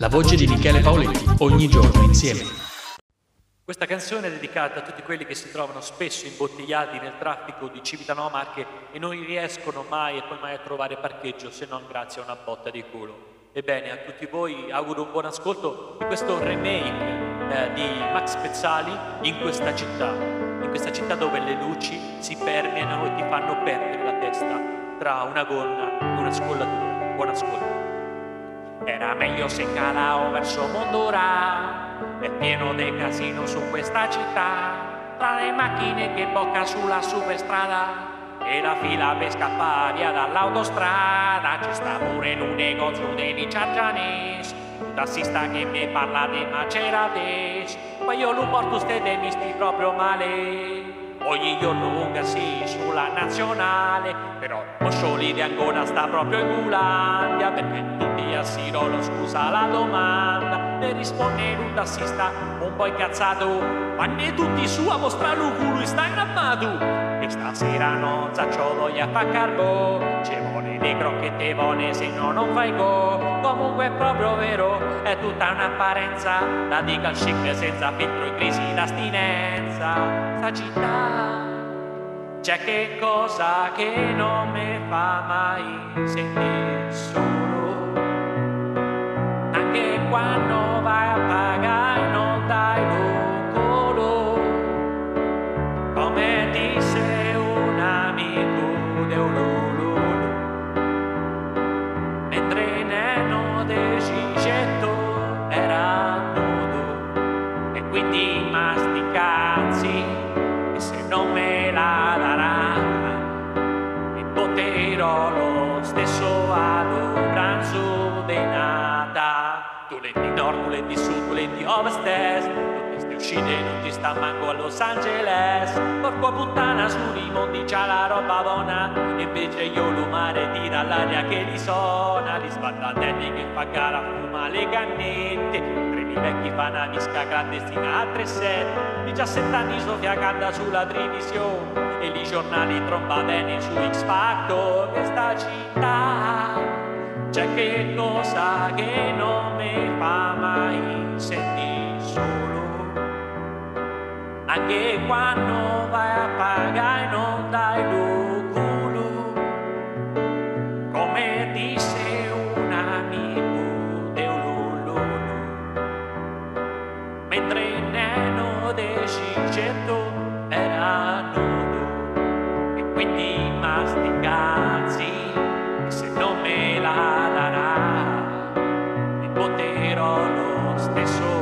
La voce di Michele Paoletti, ogni giorno insieme. Questa canzone è dedicata a tutti quelli che si trovano spesso imbottigliati nel traffico di Civitano Marche e non riescono mai e poi mai a trovare parcheggio se non grazie a una botta di culo. Ebbene, a tutti voi auguro un buon ascolto di questo remake eh, di Max Pezzali in questa città, in questa città dove le luci si permeano e ti fanno perdere la testa tra una gonna e una scollatura. Buon ascolto. Era meglio se calavo verso Mondura, è pieno di casino su questa città, tra le macchine che bocca sulla superstrada e la fila per scappare via dall'autostrada. Ci sta pure in un negozio di nicciaggianis, un tassista che mi parla di macerates, poi io lo porto ste mi sti proprio male. Ogni giorno lunga sì sulla nazionale, però Moscioli di Angona sta proprio in Gulandia perché a Sirolo scusa la domanda e risponde un tassista un po' incazzato. Vanne tutti su a mostrare un culo instagrammato e stasera non zaccio voglia fa carbo. Ci vuole dei crocchette buone se no non fai go. Comunque è proprio vero è tutta un'apparenza. La dica al chic senza filtro in crisi d'astinenza. Sta città c'è che cosa che non mi fa mai sentire solo quando vai a pagare non dai lucro come disse un amico di Ululu mentre Neno Cicetto era nudo e quindi masticazzi e se non me la darà il poterò lo stesso allo Nord, tulenti sud, tulenti ovest est. Non ti uscite, non ti sta manco a Los Angeles. Porco puttana su di mondi c'ha la roba buona. Invece io l'umare tira all'aria che li suona Li sbattanelli che fa gara fuma le cannette. Vecchi fa una disca clandestina a 3-7 17 anni Sofia canta sulla televisione. E i giornali tromba bene su X Factor. Questa città c'è che cosa che non mi fa mai sentire solo, anche quando vai a pagare non dai lo come disse un amico de Ululu, mentre Neno de Cicetto era nudo e quindi masticazzi lo stesso allo